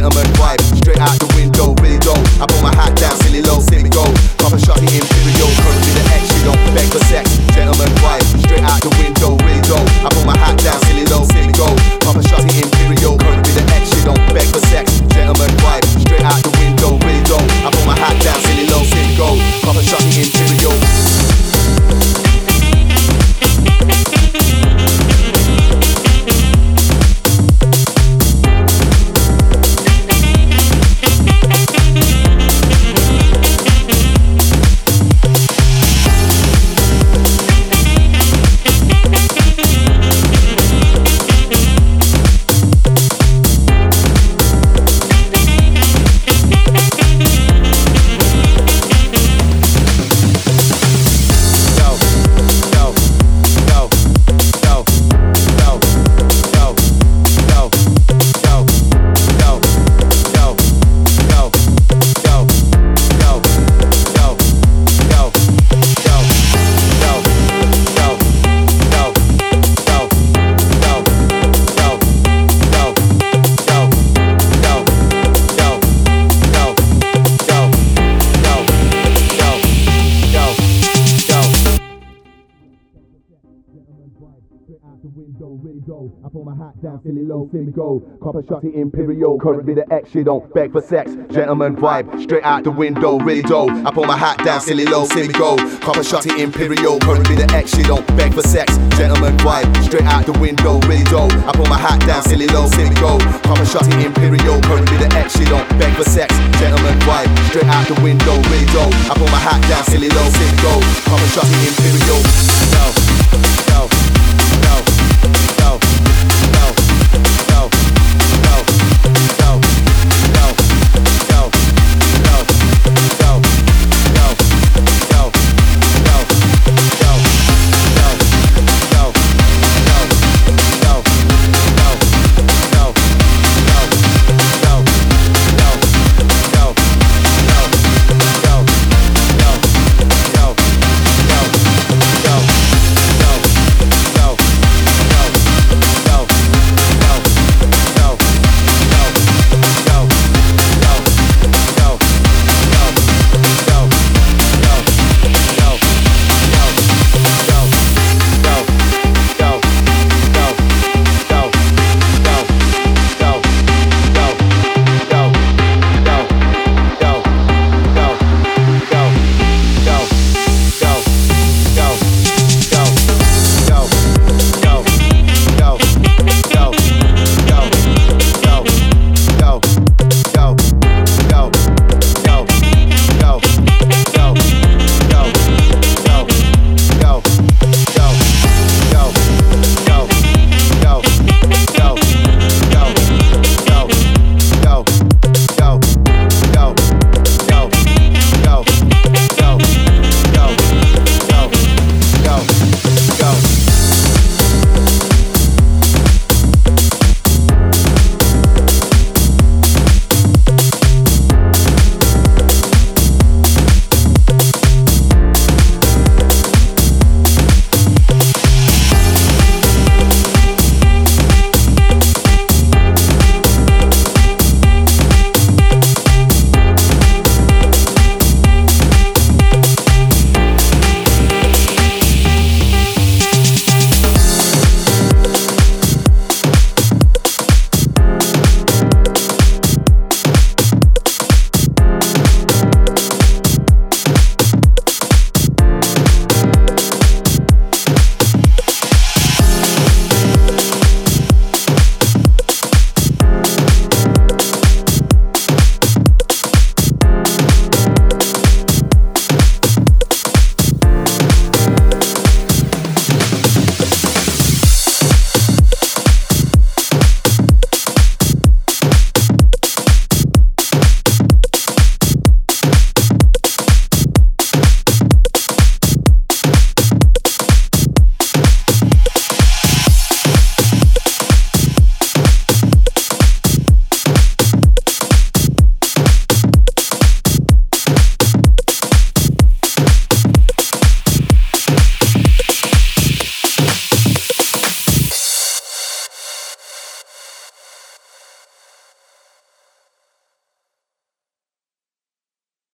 gentleman vibe. Straight out the window, really dope. I pull my hat down, silly low, me go. Pop a shotty imperial, currently the X, you don't beg for sex. Gentleman vibe. Straight out the window, really dope. I pull my hat down, silly low, me go. Pop a shotty imperial, I pull my hat down, silly low, see me go. Copper shot shotty imperial, currently the X, she don't beg for sex. Gentleman vibe, straight out the window, really dope. I pull my hat down, silly low, see me go. Copper shot shotty imperial, currently the X, she don't beg for sex. Gentleman vibe, straight out the window, really dope. I pull my hat down, silly low, see me go. Copper shot imperial, currently the she don't beg for sex. Gentleman vibe, straight out the window, really dope. I my hat down, silly low, see me go. Copper shot shotty imperial, yo, yo.